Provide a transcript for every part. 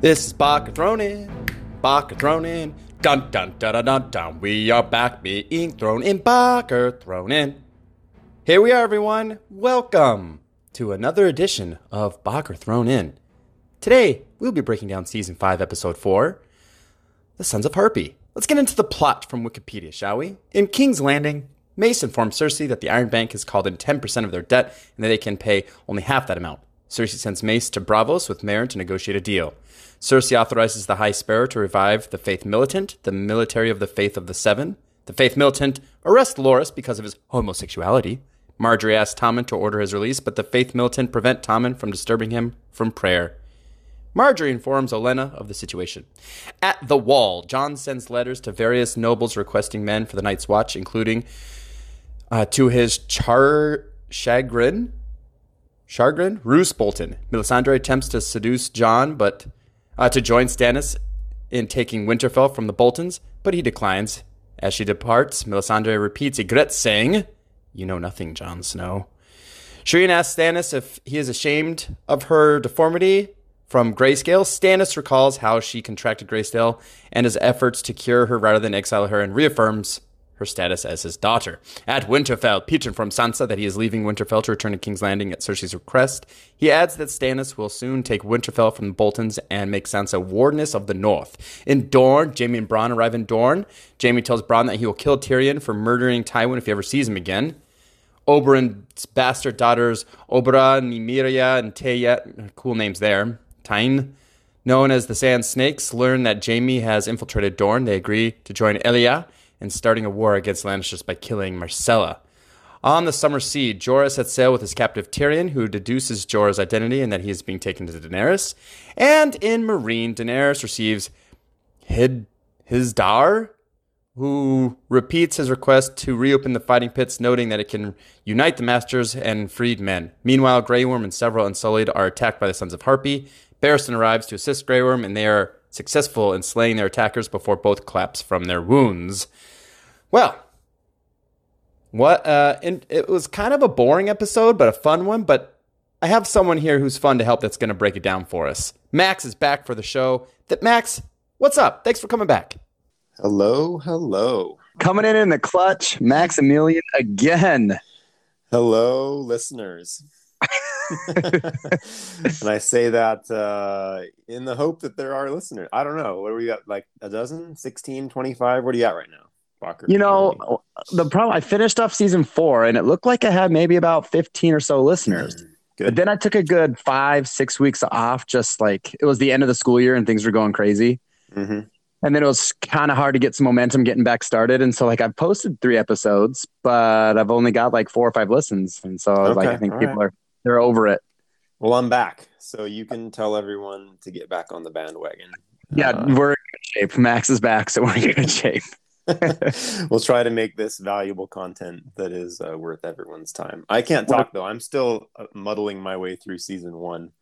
This is Baka thrown in, Baka thrown in, dun dun dun dun dun dun. We are back being thrown in, Baka thrown in. Here we are, everyone. Welcome to another edition of Baka thrown in. Today we'll be breaking down season five, episode four, The Sons of Harpy. Let's get into the plot from Wikipedia, shall we? In King's Landing, Mace informs Cersei that the Iron Bank has called in 10% of their debt and that they can pay only half that amount. Cersei sends Mace to Braavos with Meryn to negotiate a deal. Cersei authorizes the High Sparrow to revive the Faith Militant, the military of the Faith of the Seven. The Faith Militant arrest Loras because of his homosexuality. Margaery asks Tommen to order his release, but the Faith Militant prevent Tommen from disturbing him from prayer. Marjorie informs Olenna of the situation. At the wall, Jon sends letters to various nobles requesting men for the Night's Watch, including uh, to his char chagrin, chagrin, Roose Bolton. Melisandre attempts to seduce Jon, but uh, to join Stannis in taking Winterfell from the Boltons, but he declines. As she departs, Melisandre repeats Ygritte, saying, "You know nothing, Jon Snow." Shireen asks Stannis if he is ashamed of her deformity from grayscale. Stannis recalls how she contracted grayscale and his efforts to cure her rather than exile her, and reaffirms her status as his daughter. At Winterfell, Petyr informs Sansa that he is leaving Winterfell to return to King's Landing at Cersei's request. He adds that Stannis will soon take Winterfell from the Boltons and make Sansa Wardeness of the North. In Dorne, Jaime and Bronn arrive in Dorne. Jaime tells Bronn that he will kill Tyrion for murdering Tywin if he ever sees him again. Oberyn's bastard daughters, Obara, Nymeria, and Teia, cool names there, Tyne, known as the Sand Snakes, learn that Jaime has infiltrated Dorne. They agree to join Elia in starting a war against Lannisters by killing Myrcella. On the summer sea, Jorah sets sail with his captive Tyrion, who deduces Jorah's identity and that he is being taken to Daenerys. And in Meereen, Daenerys receives Hid Hizdar, who repeats his request to reopen the fighting pits, noting that it can unite the masters and freed men. Meanwhile, Grey Worm and several Unsullied are attacked by the Sons of Harpy. Barristan arrives to assist Grey Worm, and they are successful in slaying their attackers before both collapse from their wounds. Well, what? Uh, it was kind of a boring episode, but a fun one. But I have someone here who's fun to help. That's going to break it down for us. Max is back for the show. That Max, what's up? Thanks for coming back. Hello, hello. Coming in in the clutch, Maximilian again. Hello, listeners. and I say that uh, in the hope that there are listeners. I don't know. What do we got? Like a dozen, 16, 25? What are you at right now? Walker, you know, the problem, I finished off season four and it looked like I had maybe about 15 or so listeners. Mm, good. But then I took a good five, six weeks off, just like it was the end of the school year and things were going crazy. Mm-hmm. And then it was kind of hard to get some momentum getting back started. And so, like, I've posted three episodes, but I've only got like four or five listens. And so, okay, like, I think people right. are they're over it. Well, I'm back, so you can tell everyone to get back on the bandwagon. Yeah, uh, we're in good shape. Max is back, so we're in good shape. we'll try to make this valuable content that is uh, worth everyone's time. I can't talk though. I'm still uh, muddling my way through season one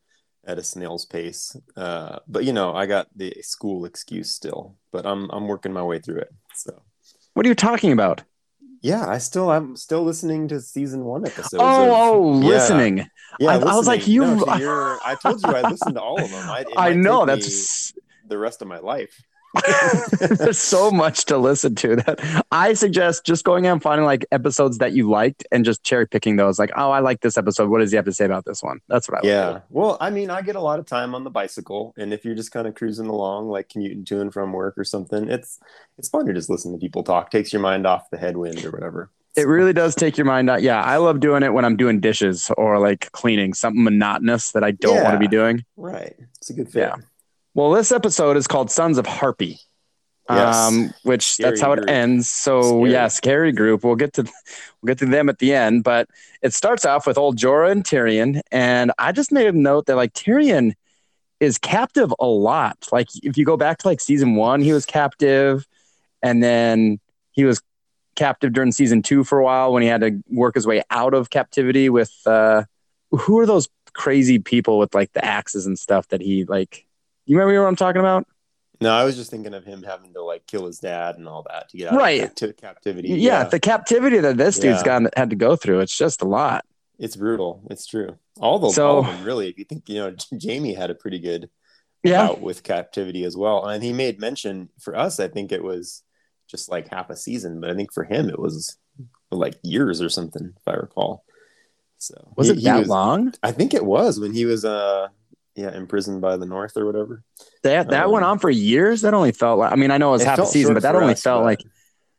at a snail's pace. Uh, but you know, I got the school excuse still, but I'm I'm working my way through it. So, what are you talking about? Yeah, I still I'm still listening to season one episodes. Oh, of, oh, yeah. listening. Yeah, I, listening. I was like, you. No, I told you I listened to all of them. I, I know that's the rest of my life. There's so much to listen to that I suggest just going out and finding like episodes that you liked and just cherry picking those. Like, oh, I like this episode. What does he have to say about this one? That's what I Yeah. Well, I mean, I get a lot of time on the bicycle, and if you're just kind of cruising along, like commuting to and from work or something, it's it's fun to just listen to people talk. Takes your mind off the headwind or whatever. It really does take your mind out. Yeah, I love doing it when I'm doing dishes or like cleaning something monotonous that I don't yeah, want to be doing. Right. It's a good thing. Yeah. Well, this episode is called Sons of Harpy. Yes. Um, which scary that's how group. it ends. So scary. yeah, scary group. We'll get to we'll get to them at the end, but it starts off with old Jorah and Tyrion, and I just made a note that like Tyrion is captive a lot. Like if you go back to like season one, he was captive, and then he was captive during season two for a while when he had to work his way out of captivity with uh, who are those crazy people with like the axes and stuff that he like you remember what I'm talking about? No, I was just thinking of him having to like kill his dad and all that to get out right. of to captivity. Yeah, yeah, the captivity that this dude's yeah. got had to go through. It's just a lot. It's brutal. It's true. All the so, all them, really. If you think you know, Jaime had a pretty good yeah. out with captivity as well. And he made mention for us, I think it was just like half a season, but I think for him it was like years or something, if I recall. So was he, it that was, long? I think it was when he was uh yeah imprisoned by the North or whatever. That that um, went on for years. That only felt like I mean I know it was it half a season, but that only us, felt like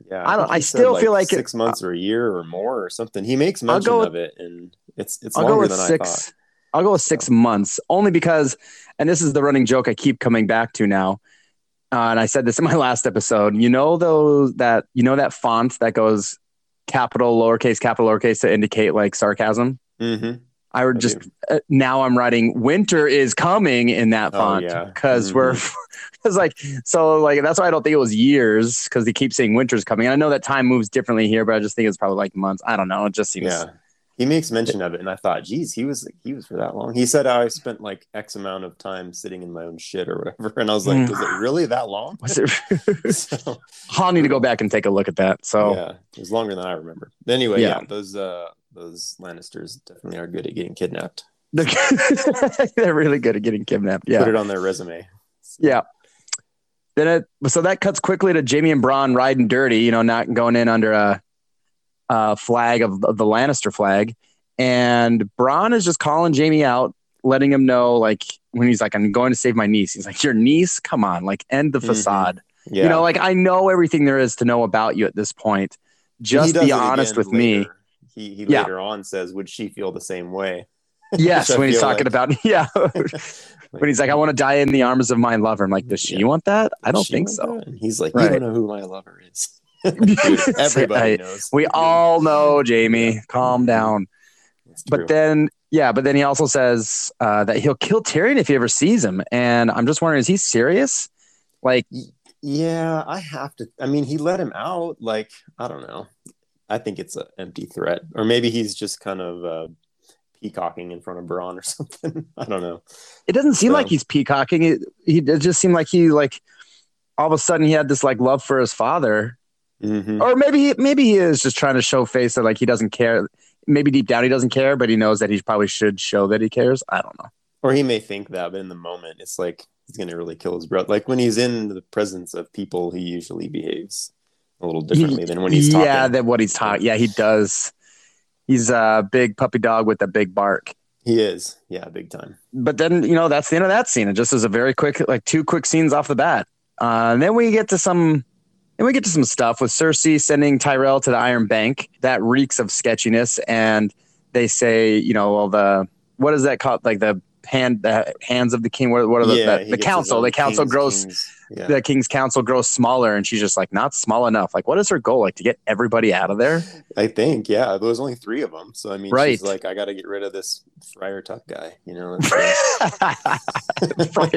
yeah. I don't. I, I still like feel like six it, months or a year or more or something. He makes mention with, of it, and it's it's I'll longer than six, I thought. I'll go with six months, only because, and this is the running joke I keep coming back to now. Uh, and I said this in my last episode. You know those that you know that font that goes capital lowercase capital lowercase to indicate like sarcasm. Mm-hmm. I would just uh, now I'm writing winter is coming in that Oh, font yeah. because Mhm. we're because like so like that's why I don't think it was years because they keep saying winter's coming. And I know that time moves differently here, but I just think it's probably like months. I don't know. It just seems Yeah. He makes mention of it, and I thought, geez, he was he was for that long. He said I spent like X amount of time sitting in my own shit or whatever, and I was like, Mm. was it really that long? was it. so, I'll need to go back and take a look at that. So yeah, it was longer than I remember. Anyway, Yeah. yeah, those uh those Lannisters definitely are good at getting kidnapped. they're really good at getting kidnapped. Yeah. Put it on their resume. yeah. Then it so that cuts quickly to Jaime and Bronn riding dirty. You know, not going in under a, a flag of, of the Lannister flag, and Bronn is just calling Jaime out, letting him know like when he's like, "I'm going to save my niece." He's like, "Your niece? Come on, like end the Mhm. facade." Yeah, You know, like I know everything there is to know about you at this point. Just be honest with me. He he Yeah. later on says, "Would she feel the same way?" Yes, when he's talking like- about yeah, when he's like, "I want to die in the arms of my lover." I'm like, "Does she Yeah. want that?" I don't think so. he's like, Right. "You don't know who my lover is." Dude, everybody I- knows. We all know, Jaime. Calm down. But then, yeah, but then he also says uh, that he'll kill Tyrion if he ever sees him. And I'm just wondering, is he serious? Like, Yeah, I have to. I mean, he let him out. Like, I don't know. I think it's an empty threat, or maybe he's just kind of uh, peacocking in front of Bronn or something. I don't know. it doesn't seem So- like he's peacocking. It, he it just seemed like he like all of a sudden he had this like love for his father, Mhm. or maybe he, maybe he is just trying to show face that like he doesn't care. Maybe deep down he doesn't care, but he knows that he probably should show that he cares. I don't know. Or he may think that, but in the moment, it's like he's going to really kill his brother. Like when he's in the presence of people, he usually behaves a little differently than when he's talking. yeah, that what he's talking. Yeah, he does. He's a big puppy dog with a big bark. he is. Yeah, big time. But then you know that's the end of that scene. It just is a very quick, like two quick scenes off the bat. Uh, and then we get to some, and we get to some stuff with Cersei sending Tyrell to the Iron Bank. That reeks of sketchiness. And they say, you know, well, the what is that called? Like the hand, the hands of the king. What, what are the, yeah, the, the council? The council king's- grows. king's- yeah. The king's council grows smaller, and she's just like not small enough. Like, what is her goal? Like to get everybody out of there? I think, yeah, there was only three of them. So I mean, Right. she's like, I got to get rid of this Friar Tuck guy, you know, Friar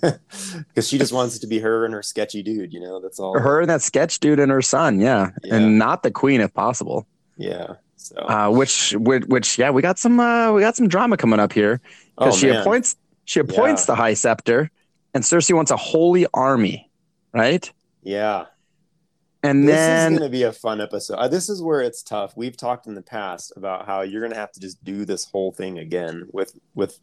because she just wants it to be her and her sketchy dude, you know. That's all. her and that sketch dude and her son, yeah, Yeah. and not the queen if possible. yeah. So, Uh, which, which, which, yeah, we got some, uh, we got some drama coming up here oh because she man, appoints, she appoints Yeah. the high scepter, and Cersei wants a holy army, right? yeah, And this then, is going to be a fun episode. Uh, this is where it's tough. We've talked in the past about how you're going to have to just do this whole thing again with with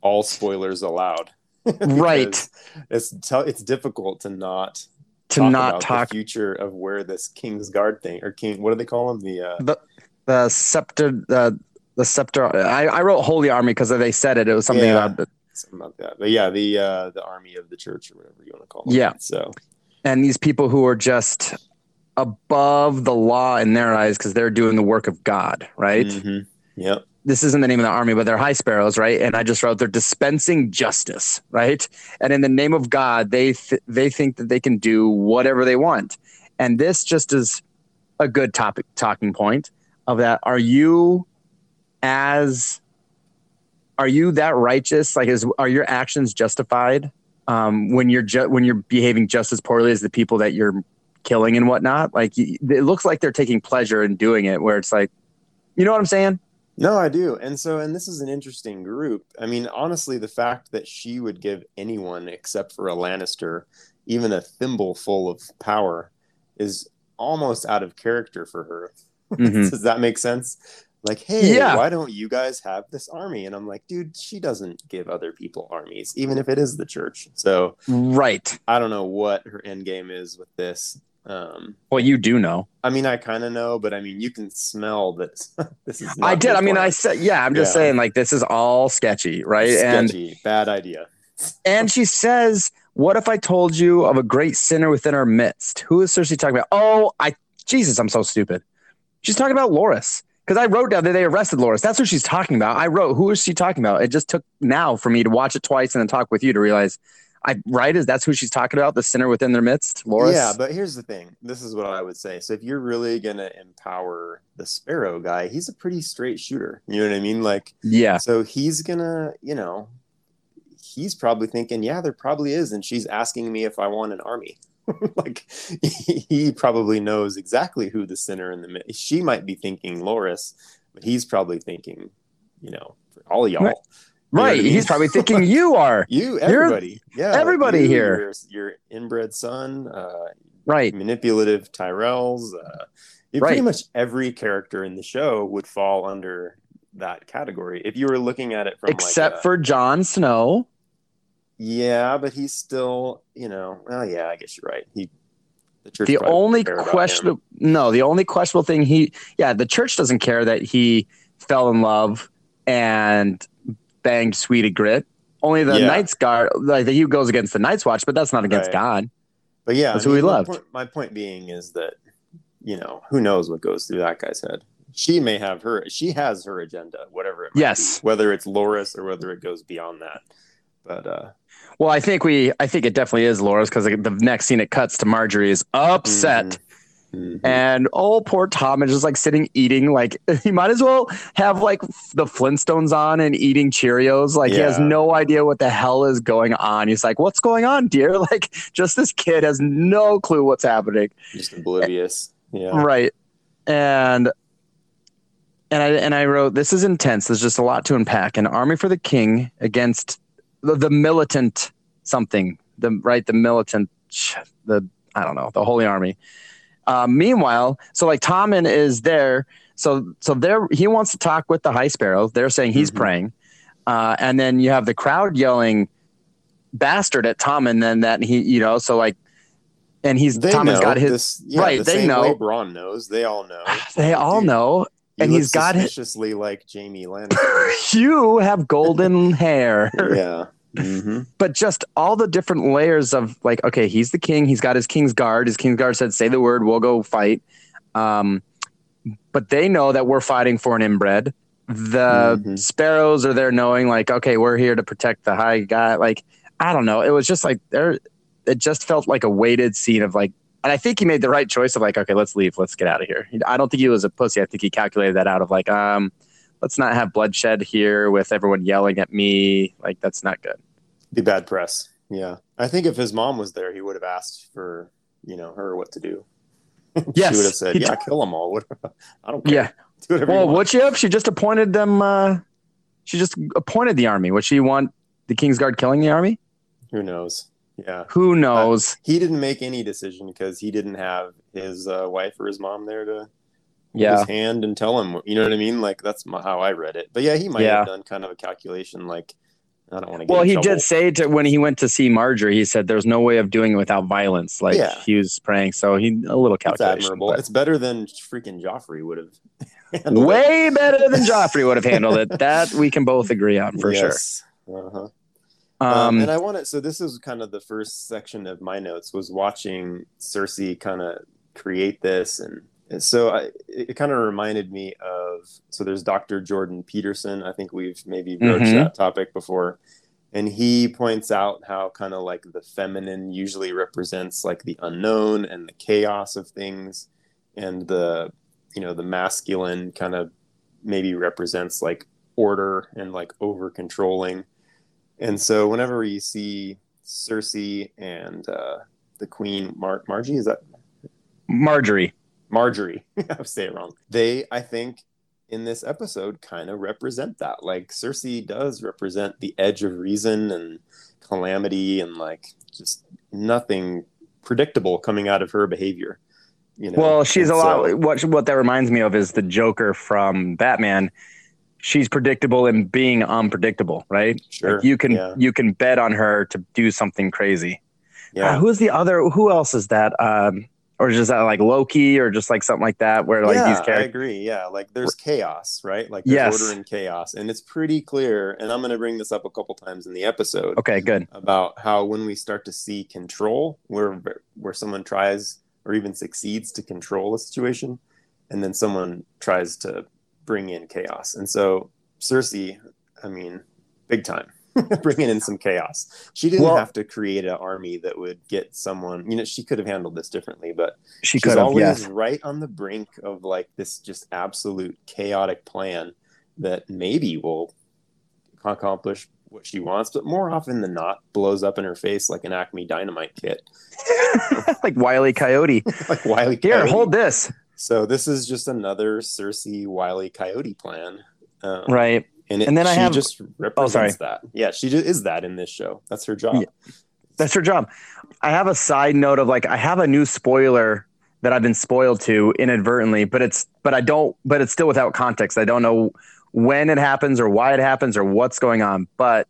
all spoilers allowed. Right. It's tou- it's difficult to not to talk not about talk the future of where this King's Guard thing or King. What do they call him? The uh, the scepter, the the scepter. I, I wrote holy army because they said it. It was something Yeah. about, something about that. But yeah, the uh, the army of the church or whatever you want to call it. Yeah. So and these people who are just above the law in their eyes because they're doing the work of God, right? mhm. Yep. this isn't the name of the army, but they're high sparrows, right? And I just wrote they're dispensing justice, right? And in the name of God, they th- they think that they can do whatever they want, and this just is a good topic talking point of that. Are you as are you that righteous? Like, is are your actions justified um, when you're ju- when you're behaving just as poorly as the people that you're killing and whatnot? Like, it looks like they're taking pleasure in doing it, where it's like, you know what I'm saying? No, I do. And so, and this is an interesting group. I mean, honestly, the fact that she would give anyone except for a Lannister even a thimble full of power is almost out of character for her. Mhm. Does that make sense? Like, hey, yeah. why don't you guys have this army? And I'm like, dude, she doesn't give other people armies, even if it is the church. So, right. I don't know what her end game is with this. Um, well, you do know. I mean, I kind of know, but I mean, you can smell that this is. I did. I mean, I said, yeah. I'm just yeah. saying, like, this is all sketchy, right? Sketchy, and, bad idea. and she says, "What if I told you of a great sinner within our midst? Who is Cersei talking about? Oh, I Jesus, I'm so stupid. She's talking about Loras." Because I wrote down that they arrested Loras. That's what she's talking about. I wrote, who is she talking about? It just took now for me to watch it twice and then talk with you to realize, I right is that's who she's talking about, the sinner within their midst, Loras. Yeah, but here's the thing. This is what I would say. So if you're really gonna empower the Sparrow guy, he's a pretty straight shooter. You know what I mean? Like, yeah. So he's gonna, you know, he's probably thinking, yeah, there probably is, and she's asking me if I want an army. like he probably knows exactly who the sinner in the she might be thinking Loras, but he's probably thinking, you know, all y'all. Right. right. He's probably thinking you are. you, everybody. You're, yeah. Everybody you, here. Your, your, inbred son, uh, right. Manipulative Tyrells. Uh, right. Pretty much every character in the show would fall under that category. If you were looking at it from except like a, for Jon Snow. Yeah, but he's still, you know, well, yeah, I guess you're right. He the, the only questionable no, the only questionable thing he yeah, the church doesn't care that he fell in love and banged Sweetie Grit. Only the yeah. Night's Guard like the he goes against the Night's Watch, but that's not against right. God. But yeah, that's I mean, who he loved. Point, my point being is that, you know, who knows what goes through that guy's head. She may have her she has her agenda, whatever it yes. Be, whether it's Loras or whether it goes beyond that. But uh well, I think we, I think it definitely is Loras because the next scene it cuts to Margaery is upset. Mm-hmm. Mm-hmm. And oh, poor Tom is just like sitting eating. Like he might as well have like the Flintstones on and eating Cheerios. Like yeah. he has no idea what the hell is going on. He's like, "What's going on, dear?" Like just this kid has no clue what's happening. Just oblivious. Yeah. Right. And and I and I wrote, "This is intense. There's just a lot to unpack. An army for the king against the, the militant something, the right, the militant, the I don't know, the Holy Army. Uh, meanwhile, so like Tommen is there, so so there he wants to talk with the High Sparrow. They're saying he's mm-hmm. praying, uh, and then you have the crowd yelling "bastard" at Tommen. Then that he, you know, so like, and he's they Tommen's got his this, yeah, right. The they know. Bronn knows. They all know. they all Dude. know and he's got suspiciously like Jaime Lannister. you have golden hair. Yeah. Mm-hmm. But just all the different layers of like, okay, he's the king. He's got his king's guard. His king's guard said, "Say the word, we'll go fight." Um, but they know that we're fighting for an inbred. The mm-hmm. sparrows are there, knowing like, okay, we're here to protect the high guy. Like, I don't know. It was just like there. It just felt like a weighted scene of like and I think he made the right choice of like, okay, let's leave, let's get out of here. I don't think he was a pussy. I think he calculated that out of like, um, let's not have bloodshed here with everyone yelling at me. Like that's not good. Be bad press. Yeah, I think if his mom was there, he would have asked for you know her what to do. Yes, she would have said, "Yeah, kill them all." I don't care. Yeah. Do well, would she have? She just appointed them. Uh, she just appointed the army. Would she want the King's Guard killing the army? Who knows? Yeah. Who knows? Uh, he didn't make any decision because he didn't have his uh, wife or his mom there to yeah. his hand and tell him. You know what I mean? Like that's my, how I read it. But yeah, he might yeah. have done kind of a calculation. Like I don't want to. Well, he trouble. did say to when he went to see Marjorie, he said there's no way of doing it without violence. Like yeah. he was praying, so he a little calculation. It's admirable. But. It's better than freaking Joffrey would have. Way it. better than Joffrey would have handled it. That we can both agree on for yes. sure. Uh-huh. Um, um, and I wanted so this is kind of the first section of my notes was watching Cersei kind of create this and so I, it kind of reminded me of so there's Dr. Jordan Peterson I think we've maybe broached mm-hmm. that topic before and he points out how kind of like the feminine usually represents like the unknown and the chaos of things and the you know the masculine kind of maybe represents like order and like over controlling and so whenever you see Cersei and uh, the Queen Mar- Margie, is that Marjorie? Marjorie, I say it wrong. They, I think, in this episode, kind of represent that. Like Cersei does represent the edge of reason and calamity, and like just nothing predictable coming out of her behavior. You know? Well, she's and a so, lot. What what that reminds me of is the Joker from Batman. She's predictable in being unpredictable, right? Sure. Like you can yeah. you can bet on her to do something crazy. Yeah. Uh, who's the other? Who else is that? Um, or just that like Loki or just like something like that where like yeah, these characters. I agree. Yeah, like there's chaos, right? Like yes. order and chaos, and it's pretty clear. And I'm going to bring this up a couple times in the episode. Okay, good. About how when we start to see control, where where someone tries or even succeeds to control a situation, and then someone tries to bring in chaos. And so Cersei, I mean, big time. bringing in some chaos. She didn't well, have to create an army that would get someone. You know, she could have handled this differently, but she she's could always yes. right on the brink of like this just absolute chaotic plan that maybe will accomplish what she wants, but more often than not, blows up in her face like an Acme Dynamite kit, like Wiley Coyote. like Wiley. Here, hold this. So this is just another Cersei Wiley Coyote plan. Um, right and, it, and then I have just oh, represents oh, that. Yeah, she just is that in this show. That's her job. Yeah, that's her job. I have a side note of like I have a new spoiler that I've been spoiled to inadvertently, but it's but I don't but it's still without context. I don't know when it happens or why it happens or what's going on. But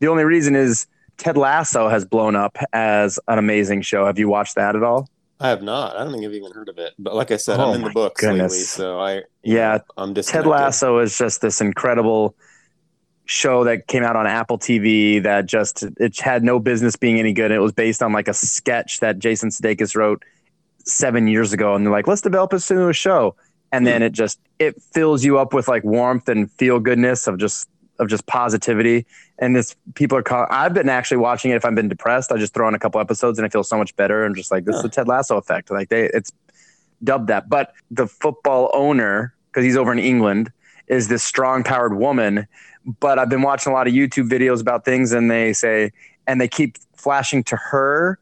the only reason is Ted Lasso has blown up as an amazing show. Have you watched that at all? I have not. I don't think I've even heard of it. But like I said, oh I'm in the books goodness. lately, so I yeah, know, I'm just Ted Lasso is just this incredible show that came out on Apple TV that just it had no business being any good. It was based on like a sketch that Jason Sudeikis wrote seven years ago, and they're like, let's develop this into a show, and then it just it fills you up with like warmth and feel goodness of just of just positivity. And this people are calling. I've been actually watching it. If I've been depressed, I just throw on a couple episodes and I feel so much better. I'm just like, this yeah. is the Ted Lasso effect. Like they, it's dubbed that. But the football owner, because he's over in England, is this strong powered woman. But I've been watching a lot of YouTube videos about things, and they say, and they keep flashing to her.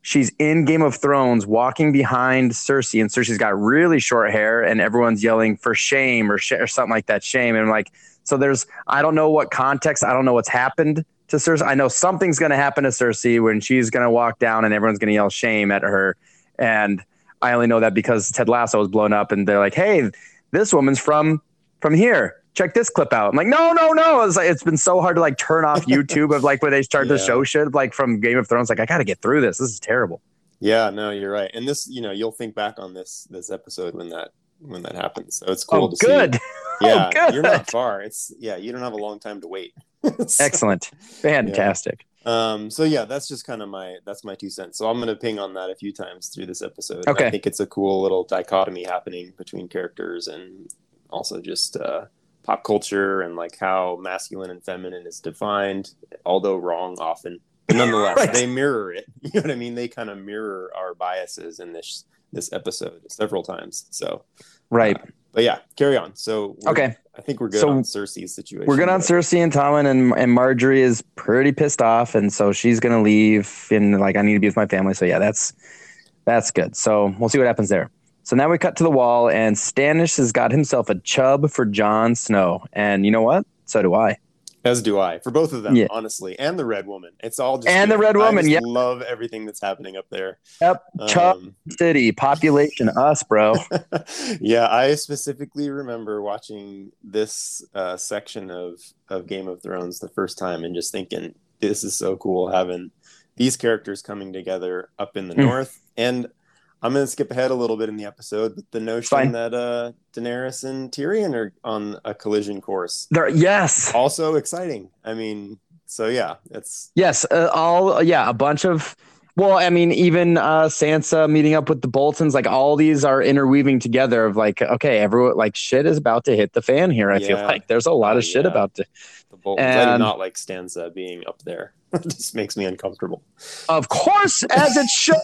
She's in Game of Thrones, walking behind Cersei, and Cersei's got really short hair, and everyone's yelling for shame or, sh- or something like that. Shame, and I'm like, so there's I don't know what context, I don't know what's happened to Cersei. I know something's going to happen to Cersei when she's going to walk down and everyone's going to yell shame at her. And I only know that because Ted Lasso was blown up and they're like, "Hey, this woman's from from here. Check this clip out." I'm like, "No, no, no." It's like it's been so hard to like turn off YouTube of like where they start yeah. to show shit like from Game of Thrones. Like I got to get through this. This is terrible. Yeah, no, you're right. And this, you know, you'll think back on this this episode when that when that happens. So it's cool oh, good. see. Yeah, oh, you're not far. It's yeah, you don't have a long time to wait. so, Excellent, fantastic. Yeah. Um, so yeah, that's just kind of my that's my two cents. So I'm gonna ping on that a few times through this episode. Okay, I think it's a cool little dichotomy happening between characters and also just uh, pop culture and like how masculine and feminine is defined, although wrong often. But nonetheless, right. they mirror it. You know what I mean? They kind of mirror our biases in this this episode several times. So, right. Uh, but yeah, carry on. So okay, I think we're good so on Cersei's situation. We're good on Cersei and Tommen, and and Margaery is pretty pissed off, and so she's gonna leave. And like, I need to be with my family. So yeah, that's that's good. So we'll see what happens there. So now we cut to the wall, and Stannis has got himself a chub for Jon Snow, and you know what? So do I. As do I for both of them, yeah. honestly, and the Red Woman. It's all just and the Red Woman. Yeah, love everything that's happening up there. Yep, um, City population, us, bro. yeah, I specifically remember watching this uh, section of of Game of Thrones the first time and just thinking, this is so cool having these characters coming together up in the mm. north and I'm going to skip ahead a little bit in the episode, but the notion Fine. that uh, Daenerys and Tyrion are on a collision course. There, yes. Also exciting. I mean, so yeah, it's yes, uh, all yeah, a bunch of. Well, I mean, even uh, Sansa meeting up with the Boltons, like all these are interweaving together. Of like, okay, everyone, like shit is about to hit the fan here. I yeah. feel like there's a lot of shit yeah. about to. The Boltons, and, I do not like Sansa being up there. it just makes me uncomfortable. Of course, as it should.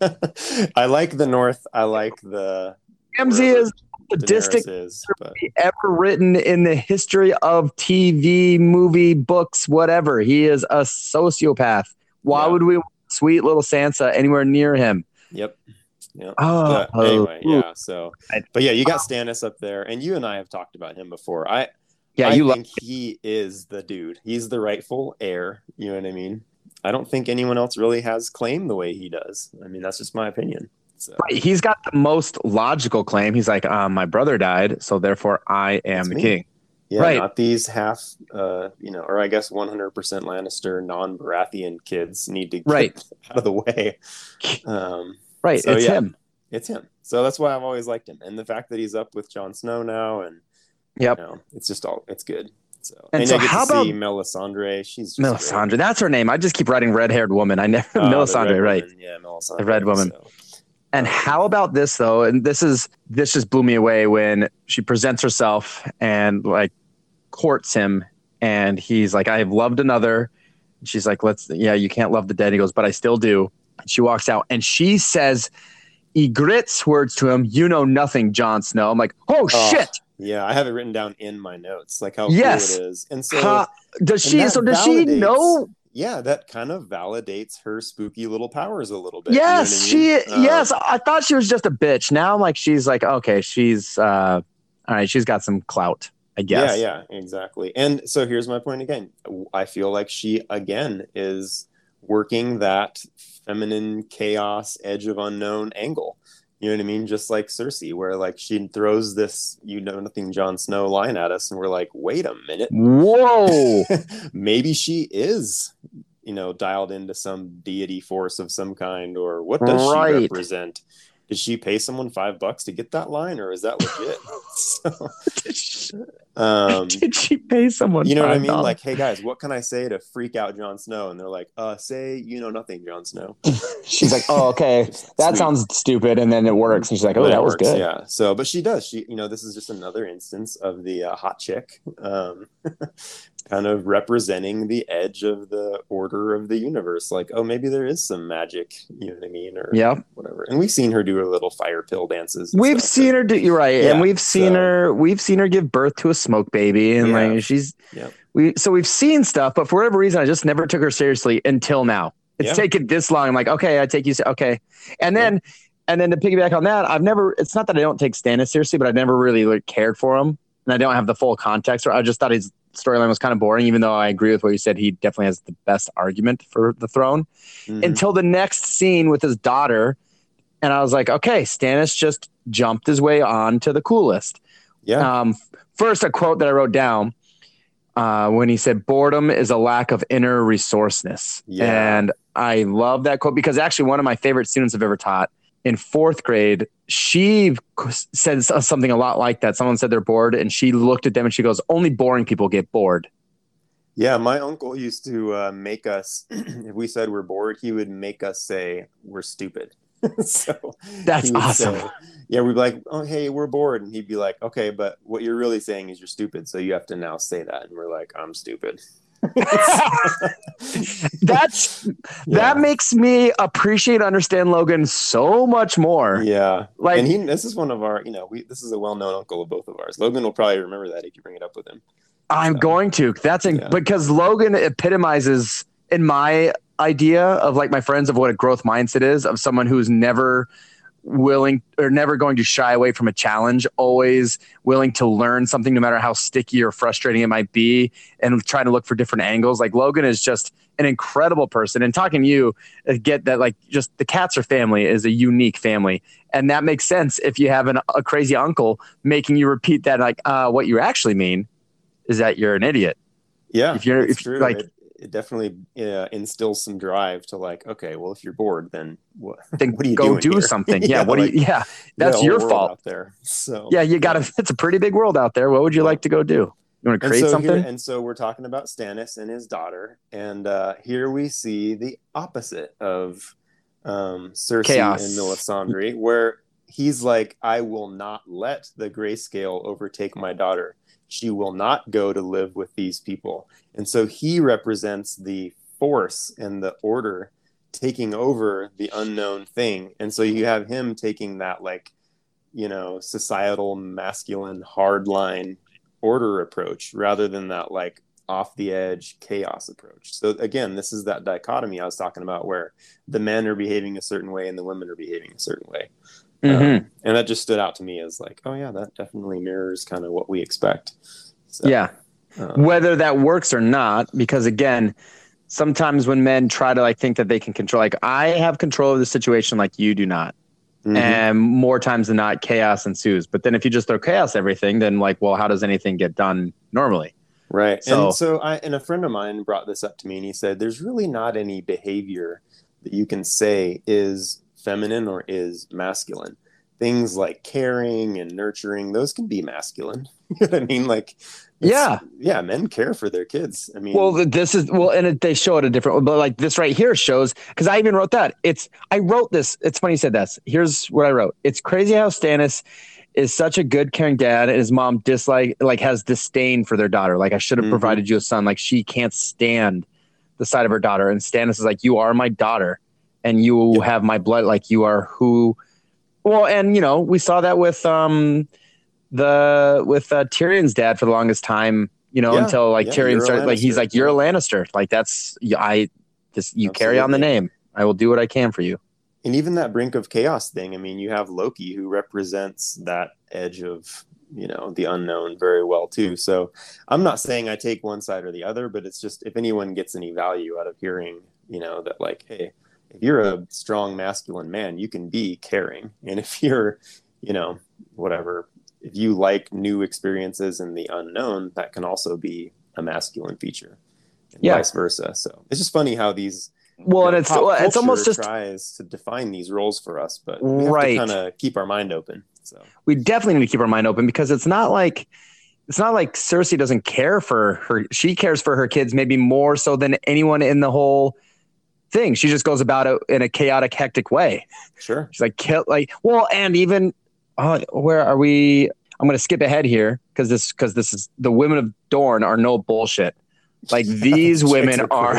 I like the North. I like the Ramsay is the district is, but... ever written in the history of TV, movie, books, whatever. He is a sociopath. Why yeah. would we want sweet little Sansa anywhere near him? Yep. Yeah. Oh, but oh, anyway, yeah. So, but yeah, you got Stannis up there, and you and I have talked about him before. I, yeah, I you think he is the dude. He's the rightful heir. You know what I mean? I don't think anyone else really has claim the way he does. I mean, that's just my opinion. So. Right. He's got the most logical claim. He's like, um, my brother died, so therefore I am That's the me. king. Yeah, right. not these half, uh, you know, or I guess 100% Lannister non-Baratheon kids need to get right. out of the way. Um, right. So, it's yeah, him. It's him. So that's why I've always liked him, and the fact that he's up with Jon Snow now, and yep, you know, it's just all it's good. So and, and so how about Melisandre? She's Melisandre. Great. That's her name. I just keep writing red-haired woman. I never uh, Melisandre, right? Woman. Yeah, Melisandre. The red woman. So. And how about this though? And this is this just blew me away when she presents herself and like courts him, and he's like, "I have loved another." She's like, "Let's yeah, you can't love the dead." He goes, "But I still do." She walks out and she says Ygritte's words to him, "You know nothing, Jon Snow." I'm like, "Oh, oh shit!" Yeah, I have it written down in my notes, like how yes. cool it is. And so, does she? So does she know? yeah, that kind of validates her spooky little powers a little bit. Yes, you know I mean? she. Um, yes, I thought she was just a bitch. Now I'm like, she's like, okay, she's uh, all right. She's got some clout, I guess. Yeah, yeah, exactly. And so here's my point again. I feel like she again is working that feminine chaos, edge of unknown angle. You know what I mean? Just like Cersei, where like she throws this "you know nothing" Jon Snow line at us, and we're like, "Wait a minute, whoa, maybe she is, you know, dialed into some deity force of some kind, or what does right. she represent?" Did she pay someone five bucks to get that line or is that legit? So, um, did she pay someone you know what i mean? Like hey guys what can i say to freak out Jon Snow? And they're like uh say you know nothing Jon Snow. She's like oh okay. That Sweet. sounds stupid and then it works. And she's like oh that was good. yeah. So but she does. She you know this is just another instance of the uh, hot chick. Um kind of representing the edge of the order of the universe. Like, oh, maybe there is some magic, you know what I mean? Or yeah, whatever. And we've seen her do her little fire pill dances. We've stuff, seen her do you're right. Yeah, and we've seen so. her we've seen her give birth to a smoke baby. And yeah. like she's yeah. we so we've seen stuff, but for whatever reason, I just never took her seriously until now. It's yeah. taken this long. I'm like, okay, I take you okay. And then and then to piggyback on that, I've never it's not that I don't take Stannis seriously, but I've never really like cared for him. And I don't have the full context, or I just thought he's storyline was kind of boring, even though I agree with what you said. He definitely has the best argument for the throne mm-hmm. until the next scene with his daughter. And I was like, okay, Stannis just jumped his way on to the coolest. Yeah. Um, first, a quote that I wrote down uh, when he said, boredom is a lack of inner resourceness. Yeah. And I love that quote because actually one of my favorite students I've ever taught in fourth grade, she said something a lot like that. Someone said they're bored, and she looked at them and she goes, "Only boring people get bored." Yeah, my uncle used to uh, make us. if we said we're bored, he would make us say we're stupid. so that's awesome. Say, yeah, we'd be like, "Oh, hey, we're bored," and he'd be like, "Okay, but what you're really saying is you're stupid, so you have to now say that." And we're like, "I'm stupid." That's yeah. that makes me appreciate understand Logan so much more. Yeah, like and he this is one of our you know we this is a well known uncle of both of ours. Logan will probably remember that if you bring it up with him. I'm so, going to. That's in, yeah. because Logan epitomizes in my idea of like my friends of what a growth mindset is of someone who's never willing or never going to shy away from a challenge, always willing to learn something, no matter how sticky or frustrating it might be, and trying to look for different angles. Like Logan is just an incredible person. And talking to you, uh, get that like just the Katzer family is a unique family. And that makes sense if you have an, a crazy uncle making you repeat that, like, uh, what you actually mean is that you're an idiot. Yeah. If you're, if true. like, it, it definitely uh, instills some drive to like, okay, well, if you're bored, then what? Then what are you go do here? something. Yeah, yeah, what like, do you? Yeah, that's your fault out there. So yeah, you got to. It's a pretty big world out there. What would you like to go do? You want to create and so something? Here, and so we're talking about Stannis and his daughter, and uh, here we see the opposite of um, Cersei Chaos. and Melisandre, where he's like, "I will not let the grayscale overtake my daughter." She will not go to live with these people. And so he represents the force and the order taking over the unknown thing. And so you have him taking that, like, you know, societal, masculine, hardline order approach rather than that, like, off the edge chaos approach. So again, this is that dichotomy I was talking about where the men are behaving a certain way and the women are behaving a certain way. Mm-hmm. Um, and that just stood out to me as like, oh yeah, that definitely mirrors kind of what we expect. So, yeah. Um, Whether that works or not, because again, sometimes when men try to like think that they can control, like I have control of the situation, like you do not. Mm-hmm. And more times than not, chaos ensues. But then if you just throw chaos everything, then like, well, how does anything get done normally? Right. So, and so I and a friend of mine brought this up to me and he said there's really not any behavior that you can say is feminine or is masculine. Things like caring and nurturing, those can be masculine. you know what I mean? Like yeah. yeah men care for their kids. I mean well this is well and it, they show it a different but like this right here shows because i even wrote that. It's i wrote this it's funny you said this. Here's what i wrote. It's crazy how stannis is such a good caring dad and his mom dislike like has disdain for their daughter. Like i should have mm-hmm. provided you a son. Like she can't stand the side of her daughter. And stannis is like you are my daughter and you have my blood like you are who well and you know we saw that with um the with uh, Tyrion's dad for the longest time. You know, yeah, until like yeah, Tyrion started, like he's like, "You're a Lannister." Like that's I just you Absolutely. carry on the name. I will do what I can for you. And even that brink of chaos thing. I mean, you have Loki who represents that edge of you know the unknown very well too. So I'm not saying I take one side or the other, but it's just if anyone gets any value out of hearing, you know, that like, hey, if you're a strong masculine man, you can be caring, and if you're, you know, whatever if you like new experiences and the unknown, that can also be a masculine feature, and yeah. vice versa. So it's just funny how these well, you know, and it's well, it's almost just tries to define these roles for us, but we have right. to kind of keep our mind open. So we definitely need to keep our mind open because it's not like it's not like Cersei doesn't care for her. She cares for her kids maybe more so than anyone in the whole thing. She just goes about it in a chaotic, hectic way. Sure. She's like, kill, like, well, and even uh, where are we? I'm going to skip ahead here because this because this is the women of Dorne are no bullshit. Like these women are.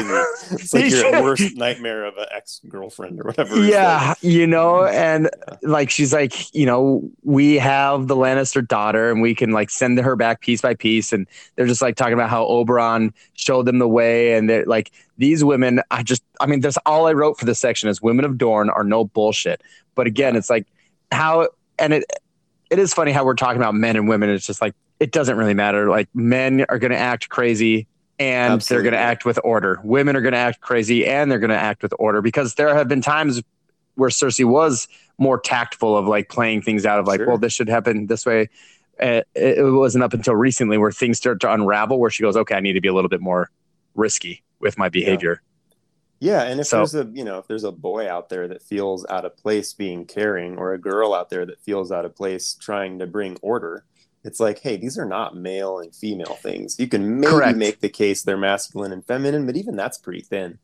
it's like your worst nightmare of an ex girlfriend or whatever. Yeah, you know, mm. and yeah. like she's like, you know, we have the Lannister daughter, and we can like send her back piece by piece, and they're just like talking about how Oberyn showed them the way, and they're like these women. I just, I mean, that's all I wrote for this section is women of Dorne are no bullshit. But again, yeah. it's like how and it it is funny how we're talking about men and women. It's just like it doesn't really matter. Like men are going to act crazy and Absolutely. they're going to act with order. Women are going to act crazy and they're going to act with order because there have been times where Cersei was more tactful of like playing things out of like, sure. well, this should happen this way. Uh, it wasn't up until recently where things start to unravel where she goes, okay, I need to be a little bit more risky with my behavior. Yeah, and if so, there's a you know if there's a boy out there that feels out of place being caring, or a girl out there that feels out of place trying to bring order, it's like, hey, these are not male and female things. You can maybe correct. make the case they're masculine and feminine, but even that's pretty thin.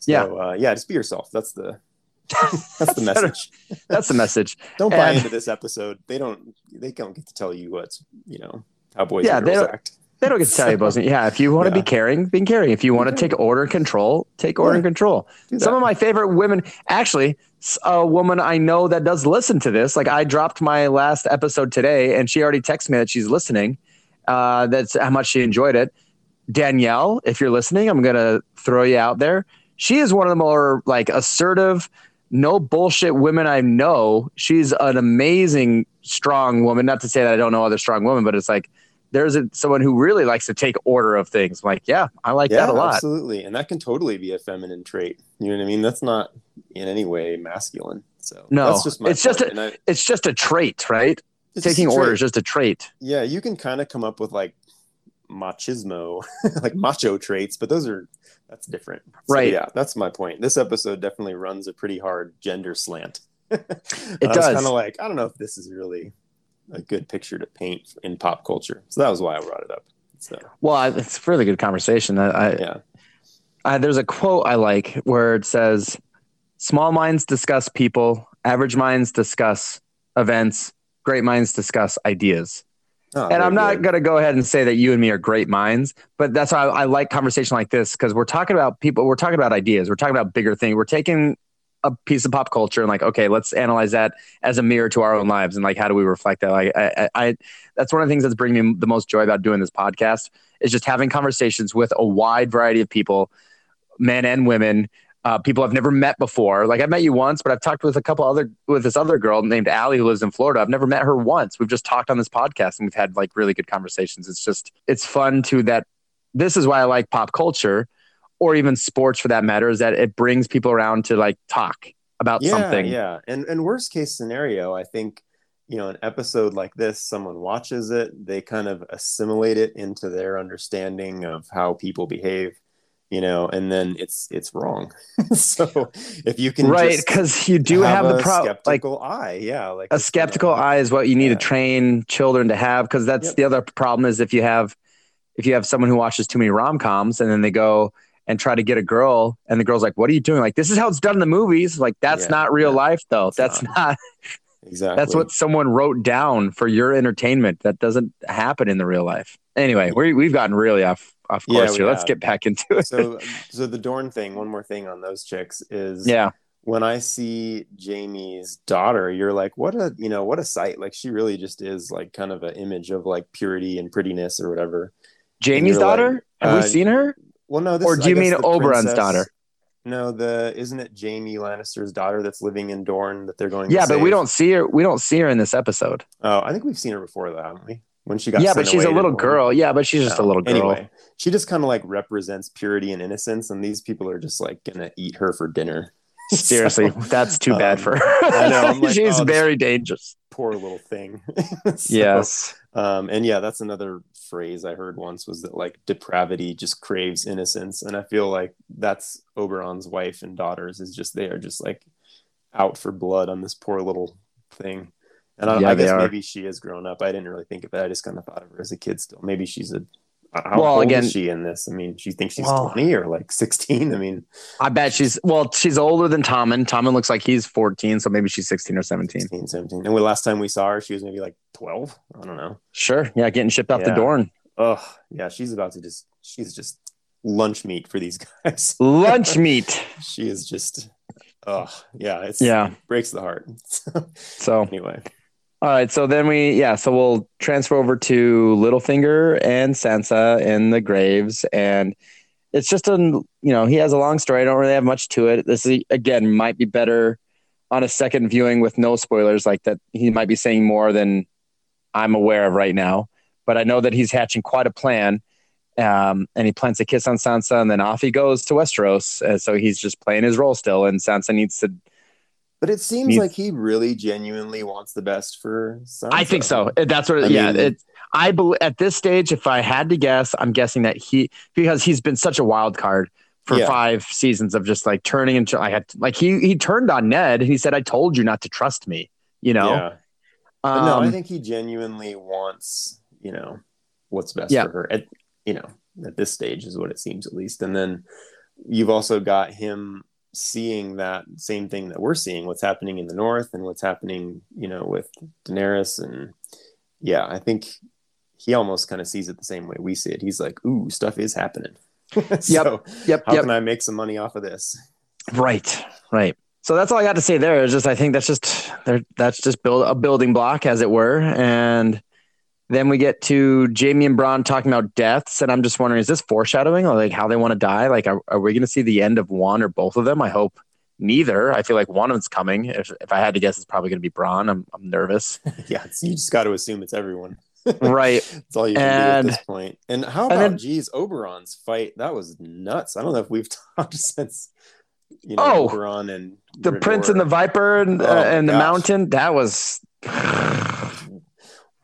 So, yeah, uh, yeah, just be yourself. That's the that's the message. that's the message. don't buy and, into this episode. They don't. They don't get to tell you what's you know how boys yeah, and girls act. They don't get to tell you about Yeah, if you want to yeah. be caring, be caring. If you want to take order and control, take order yeah. and control. Some of my favorite women, actually, a woman I know that does listen to this. Like I dropped my last episode today, and she already texted me that she's listening. Uh, that's how much she enjoyed it. Danielle, if you're listening, I'm gonna throw you out there. She is one of the more like assertive, no bullshit women I know. She's an amazing, strong woman. Not to say that I don't know other strong women, but it's like there's a, someone who really likes to take order of things. I'm like, yeah, I like yeah, that a lot. Absolutely. And that can totally be a feminine trait. You know what I mean? That's not in any way masculine. So no, just it's point. just a, I, it's just a trait, right? Taking order is just a trait. Yeah. You can kind of come up with like machismo, like macho traits, but those are, that's different. So, right. Yeah. That's my point. This episode definitely runs a pretty hard gender slant. it does. kind of like, I don't know if this is really a good picture to paint in pop culture. So that was why I brought it up. So well, it's a really good conversation. I, I yeah. I, there's a quote I like where it says, "Small minds discuss people, average minds discuss events, great minds discuss ideas." Oh, and I'm not good. gonna go ahead and say that you and me are great minds, but that's why I, I like conversation like this because we're talking about people, we're talking about ideas, we're talking about bigger things, we're taking a piece of pop culture and like okay let's analyze that as a mirror to our own lives and like how do we reflect that like I, I, that's one of the things that's bringing me the most joy about doing this podcast is just having conversations with a wide variety of people men and women uh, people I've never met before. Like I've met you once, but I've talked with a couple other with this other girl named Allie who lives in Florida. I've never met her once. We've just talked on this podcast and we've had like really good conversations. It's just it's fun to that. This is why I like pop culture or even sports for that matter, is that it brings people around to like talk. about yeah, something. Yeah, and and worst case scenario, I think you know an episode like this, someone watches it, they kind of assimilate it into their understanding of how people behave you know and then it's it's wrong so if you can right because you do have, have the problem like eye yeah like a skeptical eye is what you need yeah. to train children to have because that's yep. the other problem is if you have if you have someone who watches too many rom-coms and then they go and try to get a girl and the girl's like what are you doing like this is how it's done in the movies like that's yeah, not real yeah. life though that's not, not exactly that's what someone wrote down for your entertainment that doesn't happen in the real life anyway we, we've gotten really off of course yeah, here. Let's get back into it. so, so the Dorne thing. One more thing on those chicks is yeah. When I see Jaime's daughter, you're like, what a you know what a sight. Like she really just is like kind of an image of like purity and prettiness or whatever. Jaime's daughter? Like, Have uh, we seen her? Well, no. This, or do you mean Oberyn's princess, daughter? No, the isn't it Jaime Lannister's daughter that's living in Dorne that they're going? To Yeah, but we don't see her. We don't see her in this episode. Oh, I think we've seen her before, though, haven't we? When she got yeah, but she's a little girl. Yeah, but she's just no. a little oh, girl. Anyway, she just kind of like represents purity and innocence, and these people are just like gonna eat her for dinner. Seriously, so, that's too um, bad for her. Know. Like, she's oh, very dangerous. Poor little thing. so, yes. Um, and yeah, that's another phrase I heard once was that like depravity just craves innocence, and I feel like that's Oberyn's wife and daughters is just they are just like out for blood on this poor little thing. And I, yeah, I guess maybe she has grown up. I didn't really think of that. I just kind of thought of her as a kid still. Maybe she's a how well, old again, is she in this? I mean, she thinks she's well, 20 or like 16. I mean, I bet she's well, she's older than Tommen. Tommen looks like he's 14, so maybe she's 16 or 17. 16, 17. And the last time we saw her, she was maybe like 12. I don't know. Sure. Yeah, getting shipped out yeah. the door. Oh, yeah, she's about to just she's just lunch meat for these guys. lunch meat. she is just oh, yeah, it's yeah, it breaks the heart. so anyway. All right, so then we yeah, so we'll transfer over to Littlefinger and Sansa in the graves, and it's just a you know he has a long story. I don't really have much to it. This is, again might be better on a second viewing with no spoilers, like that. He might be saying more than I'm aware of right now, but I know that he's hatching quite a plan. Um, and he plants a kiss on Sansa, and then off he goes to Westeros. And so he's just playing his role still, and Sansa needs to but it seems like he really genuinely wants the best for Sansa. I think so. That's what. I yeah. Mean, it, I believe at this stage, if I had to guess, I'm guessing that he because he's been such a wild card for yeah. five seasons of just like turning into I had like he he turned on Ned and he said, "I told you not to trust me." You know. Yeah. Um, no, I um, think he genuinely wants you know what's best yeah. for her at you know at this stage is what it seems at least, and then you've also got him seeing that same thing that we're seeing, what's happening in the north and what's happening, you know, with Daenerys. And yeah, I think he almost kind of sees it the same way we see it. He's like, ooh, stuff is happening. so yep. Yep. How yep. can I make some money off of this? Right. Right. So that's all I got to say there. Is just I think that's just there. That's just build a building block, as it were, and then we get to Jaime and Bronn talking about deaths, and I'm just wondering, is this foreshadowing, or like how they want to die? Like, are, are we going to see the end of one or both of them? I hope neither. I feel like one of them's coming. If, if I had to guess, it's probably going to be Bronn. I'm I'm nervous. yeah, you just got to assume it's everyone. right. That's all you can and, do at this point. And how about and then, geez, Oberyn's fight? That was nuts. I don't know if we've talked since you know oh, Oberyn and the Prince and the Viper and, oh, uh, and the Mountain. That was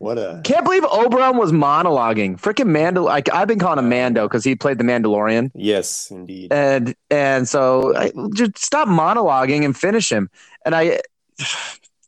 what a can't believe Oberyn was monologuing. Freaking Mando. Like I've been calling him Mando because he played the Mandalorian. Yes, indeed. And and so I, just stop monologuing and finish him. And I,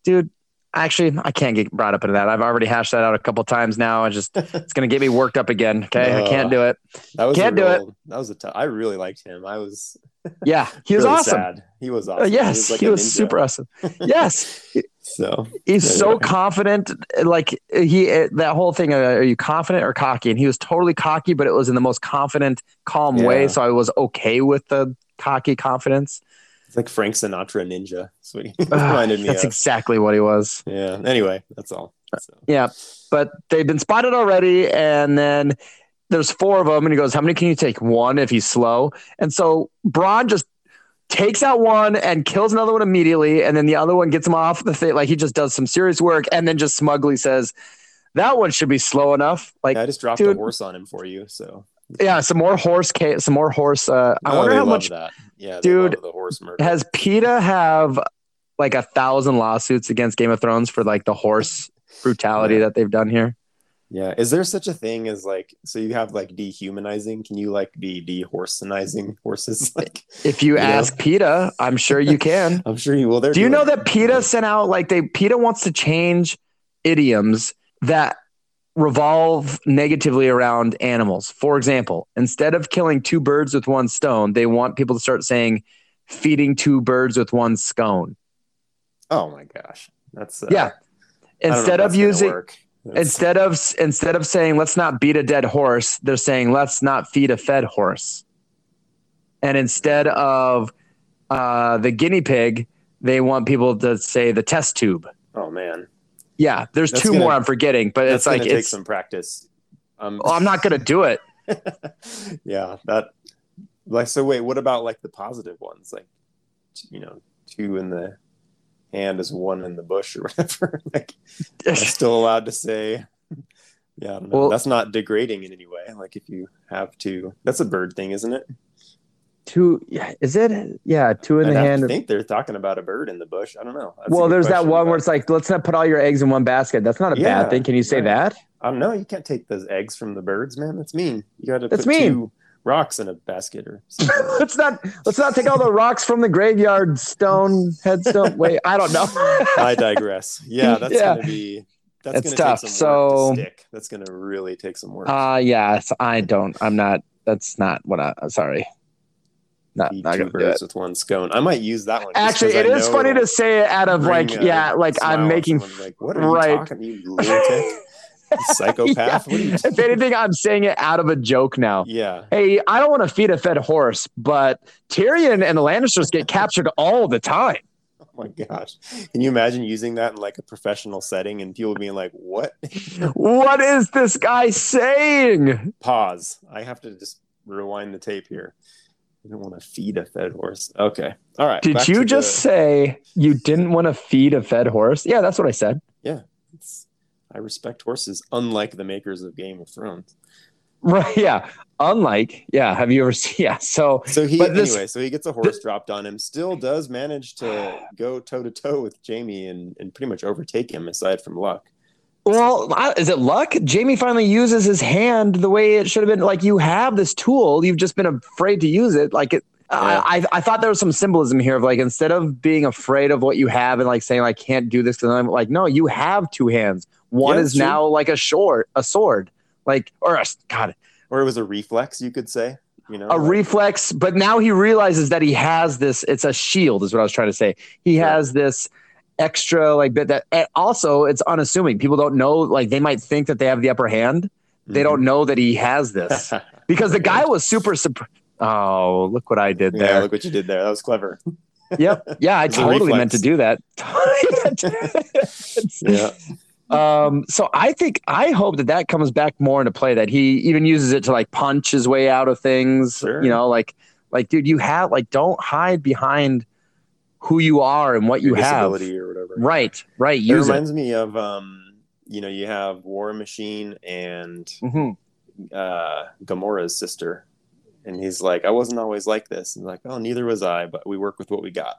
dude, actually I can't get brought up into that. I've already hashed that out a couple times now. I just it's gonna get me worked up again. Okay, uh, I can't do it. That was can't do it. That was a tough. I really liked him. I was. Yeah, he was really awesome. Sad. He was awesome. Uh, yes, he was, like he was super awesome. Yes, so he's so confident. Like he, that whole thing. Uh, are you confident or cocky? And he was totally cocky, but it was in the most confident, calm yeah. way. So I was okay with the cocky confidence. It's like Frank Sinatra ninja. Sweet. reminded me. That's of. exactly what he was. Yeah. Anyway, that's all. So. Yeah, but they've been spotted already, and then there's four of them, and he goes, "How many can you take? One if he's slow." And so Bronn just takes out one and kills another one immediately, and then the other one gets him off the thing. Like he just does some serious work, and then just smugly says, "That one should be slow enough." Like yeah, I just dropped dude, a horse on him for you, so yeah, some more horse, some more horse. Uh, I oh, wonder how much that. Yeah, dude. The horse murder. Has PETA have like a thousand lawsuits against Game of Thrones for like the horse brutality yeah. that they've done here. Yeah. Is there such a thing as like so you have like dehumanizing? Can you like be dehorsenizing horses? Like if you, you ask know? PETA, I'm sure you can. I'm sure you will. Do you know that PETA sent out like they PETA wants to change idioms that revolve negatively around animals. For example, instead of killing two birds with one stone, they want people to start saying feeding two birds with one scone. Oh my gosh. That's uh, Yeah. Instead of using instead of instead of saying let's not beat a dead horse, they're saying let's not feed a fed horse. And instead of uh, the guinea pig, they want people to say the test tube. Oh man. Yeah, there's that's two gonna, more I'm forgetting, but it's like it's some practice. Um, well, I'm not gonna do it. yeah, that like so. Wait, what about like the positive ones? Like, you know, two in the hand is one in the bush or whatever. like, I'm still allowed to say. Yeah, well, that's not degrading in any way. Like if you have to, that's a bird thing, isn't it? two yeah is it yeah two in I'd the hand i think they're talking about a bird in the bush i don't know That's well there's that one where it's like let's not put all your eggs in one basket that's not a yeah, bad thing can you say right. that um no you can't take those eggs from the birds man that's mean you gotta that's put mean. two rocks in a basket or let's not let's not take all the rocks from the graveyard stone headstone wait i don't know i digress yeah that's yeah. gonna be that's it's gonna tough. take some so to stick. that's gonna really take some work uh yes i don't i'm not that's not what i sorry not, not two birds with one scone. I might use that one. Actually, it is funny to say it out of like, yeah, like I'm making like, what are right. talking, you lunatic? psychopath. yeah. if anything, I'm saying it out of a joke now. Yeah. Hey, I don't want to feed a fed horse, but Tyrion and the Lannisters get captured all the time. Oh my gosh. Can you imagine using that in like a professional setting and people being like, what? what is this guy saying? Pause. I have to just rewind the tape here. I don't want to feed a fed horse. Okay. All right. Did you just the... say you didn't want to feed a fed horse? Yeah, that's what I said. Yeah. I respect horses, unlike the makers of Game of Thrones. Right. Yeah. Unlike, yeah. Have you ever seen? Yeah. So, so he, this, anyway, so he gets a horse this, dropped on him, still does manage to go toe to toe with Jaime and, and pretty much overtake him aside from luck. Well, is it luck? Jaime finally uses his hand the way it should have been. Like you have this tool, you've just been afraid to use it. Like it, yeah. I, I thought there was some symbolism here of like instead of being afraid of what you have and like saying I can't do this because I'm like no, you have two hands. One yeah, is true. now like a short, a sword, like or a, God, or it was a reflex, you could say. You know, a like, reflex, but now he realizes that he has this. It's a shield, is what I was trying to say. He yeah. has this extra like bit that and also it's unassuming people don't know like they might think that they have the upper hand they mm-hmm. don't know that he has this because the guy was super surprised oh look what i did there yeah look what you did there that was clever yep yeah i totally meant to do that yeah um so i think i hope that that comes back more into play that he even uses it to like punch his way out of things sure. you know like like dude you have like don't hide behind who you are and what Your you have or whatever. Right, right. It reminds it. me of um, you know, you have War Machine and mm-hmm. uh, Gamora's sister, and he's like, "I wasn't always like this," and like, "Oh, neither was I," but we work with what we got.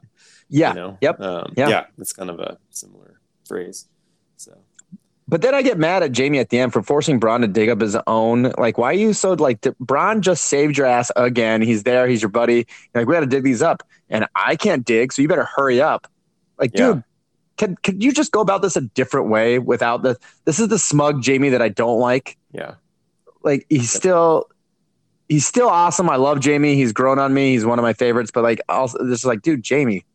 Yeah. You know? Yep. Um, yeah. Yeah. It's kind of a similar phrase. So. But then I get mad at Jaime at the end for forcing Bronn to dig up his own. Like, why are you so like? Bronn just saved your ass again. He's there. He's your buddy. You're like, we got to dig these up, and I can't dig, so you better hurry up. Like, yeah. dude, can can you just go about this a different way without the? This is the smug Jaime that I don't like. Yeah, like he's still. He's still awesome. I love Jaime. He's grown on me. He's one of my favorites. But like, also, this is like, dude, Jaime,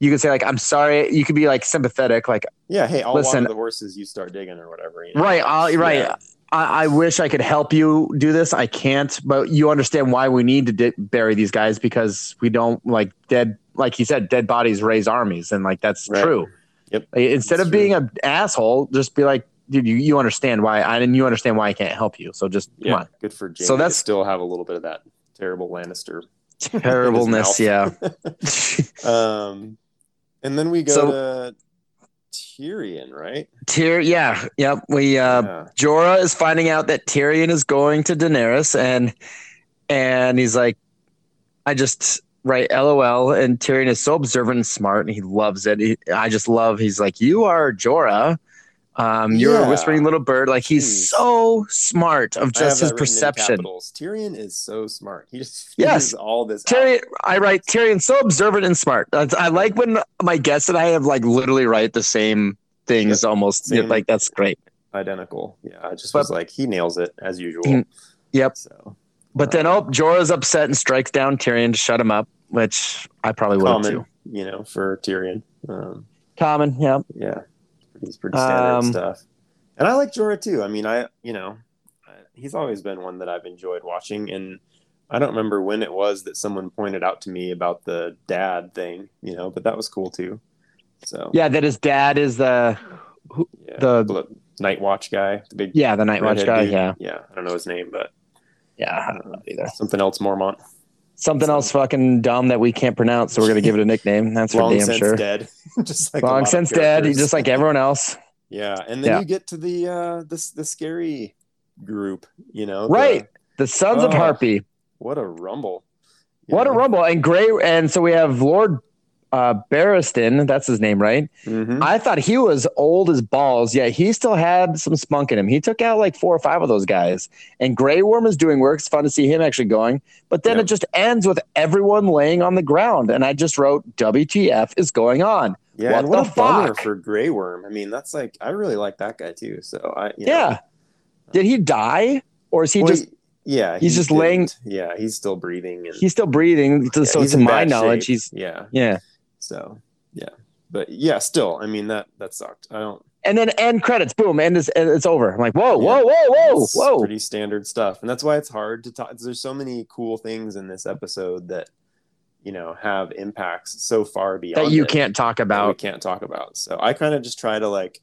you could say like i'm sorry you could be like sympathetic like yeah hey i'll listen the horses you start digging or whatever you know? right I'll, right yeah. I, I, wish i could help you do this i can't but you understand why we need to di- bury these guys because we don't like dead like he said dead bodies raise armies and like that's right. true yep instead that's of true. being an asshole just be like dude you, you understand why i and you understand why i can't help you so just yeah, come on good for Jaime so that's still have a little bit of that terrible lannister terribleness yeah um and then we go so, to Tyrion, right? Tyr, yeah, yep. We uh, yeah. Jorah is finding out that Tyrion is going to Daenerys, and and he's like, I just Right, LOL. And Tyrion is so observant and smart, and he loves it. He, I just love. He's like, "You are Jorah. Um, you're Yeah. a whispering little bird." Like he's Jeez. so smart of just his that written in perception. Tyrion is so smart. He just Yes. all this out. Tyrion, I write Tyrion so observant and smart. That's, I like when my guests and I have like literally write the same things almost. Same. Like that's great. identical. Yeah, I just But- was like, he nails it as usual. He- Yep. So But then, oh, Jorah's upset and strikes down Tyrion to shut him up, which I probably would too. you know, for Tyrion. Um, Common, yeah. yeah, he's pretty standard Um, stuff. And I like Jorah too. I mean, I you know, he's always been one that I've enjoyed watching. And I don't remember when it was that someone pointed out to me about the dad thing, you know, but that was cool too. So Yeah, that his dad is the yeah, the- Night Watch guy, the big yeah the Night Watch guy. dude. Yeah, yeah. I don't know his name, but yeah. I don't know either. something else, Mormont. Something else fucking dumb that we can't pronounce, so we're gonna give it a nickname. That's for Long damn since sure. dead. just like Long since dead, just like everyone else. Yeah, and then Yeah. you get to the uh this the scary group, you know. Right. The Sons of Oh, Harpy. what a rumble. What a rumble! And Gray, and so we have Lord uh, Barristan. That's his name, right? Mhm. I thought he was old as balls, yet he still had some spunk in him. He took out like four or five of those guys. And Grey Worm is doing work. It's fun to see him actually going. But then Yep. it just ends with everyone laying on the ground. And I just wrote, WTF is going on? Yeah, what and what the a bummer fuck? for Grey Worm. I mean, that's like I really like that guy too. So I you know. Yeah. Did he die? Or is he Well, just, yeah, he's he just laying- didn't. Yeah, he's still breathing and he's still breathing. yeah, so he's to my knowledge, shape. he's, yeah. yeah. So yeah, but yeah, still, I mean that that sucked. I don't. And then end credits, boom, and it's, and it's over. I'm like, whoa, Yeah. whoa, whoa, whoa, It's whoa. pretty standard stuff and that's why it's hard to talk there's so many cool things in this episode that you know have impacts so far beyond that you it can't talk about. we can't talk about so i kind of just try to like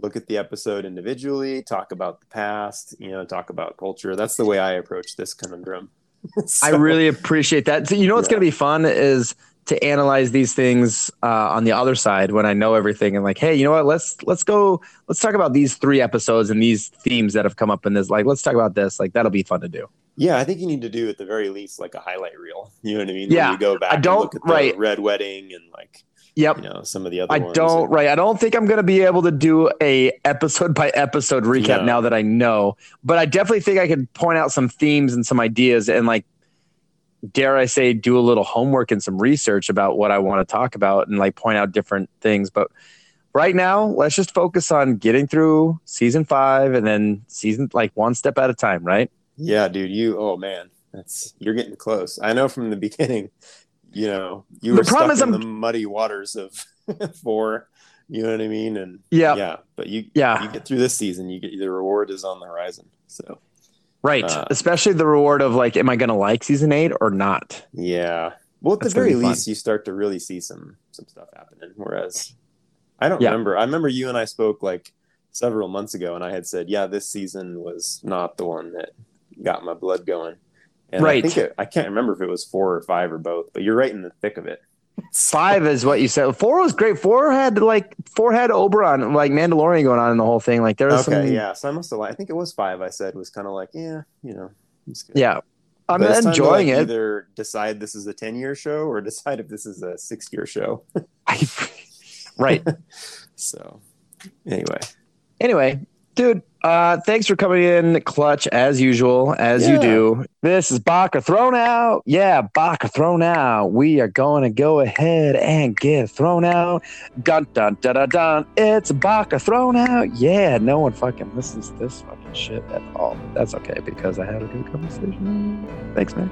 look at the episode individually talk about the past you know talk about culture that's the way i approach this conundrum I really appreciate that. So, you know what's Yeah. going to be fun is to analyze these things uh, on the other side when I know everything and like, hey, you know what? Let's let's go. Let's talk about these three episodes and these themes that have come up in this. Like, let's talk about this. Like, that'll be fun to do. yeah i think you need to do at the very least like a highlight reel you know what i mean Yeah, when you go back I don't- look at the right. red wedding and like Yep. you know some of the other I don't right. I don't think I'm going to be able to do a episode by episode recap No. now that I know, but I definitely think I could point out some themes and some ideas and like dare I say do a little homework and some research about what I want to talk about and like point out different things, but right now let's just focus on getting through season 5 and then season like one step at a time, right? Yeah, dude, you oh man, that's you're getting close. I know from the beginning, you know, you The were problem stuck is in I'm- the muddy waters of four, you know what I mean? And Yeah. yeah, but you Yeah. you get through this season, you get the reward is on the horizon. So Right. Uh, Especially the reward of like am I going to like season 8 or not? yeah. Well at That's the very least you start to really see some some stuff happening. Whereas I don't Yeah. remember. I remember you and I spoke like several months ago and I had said, Yeah, this season was not the one that got my blood going. And Right. I think it, I can't remember if it was four or five or both, but you're right in the thick of it. Five is what you said. Four was great. Four had like four had Oberyn, like Mandalorian going on in the whole thing. Like there was Okay, some, yeah. So I must have. li- I think it was five. I said was kind of like, yeah, you know, it's good. yeah. I'm But time to, enjoying like, it. Either decide this is a ten year show or decide if this is a six year show. right. So anyway, Anyway, dude, uh, thanks for coming in clutch as usual, as you do. This is Baka thrown out. Yeah, Baka thrown out. We are going to go ahead and get thrown out. Dun dun dun dun dun. It's Baka thrown out. Yeah, no one fucking listens to this fucking shit at all. That's okay because I had a good conversation. Thanks, Max.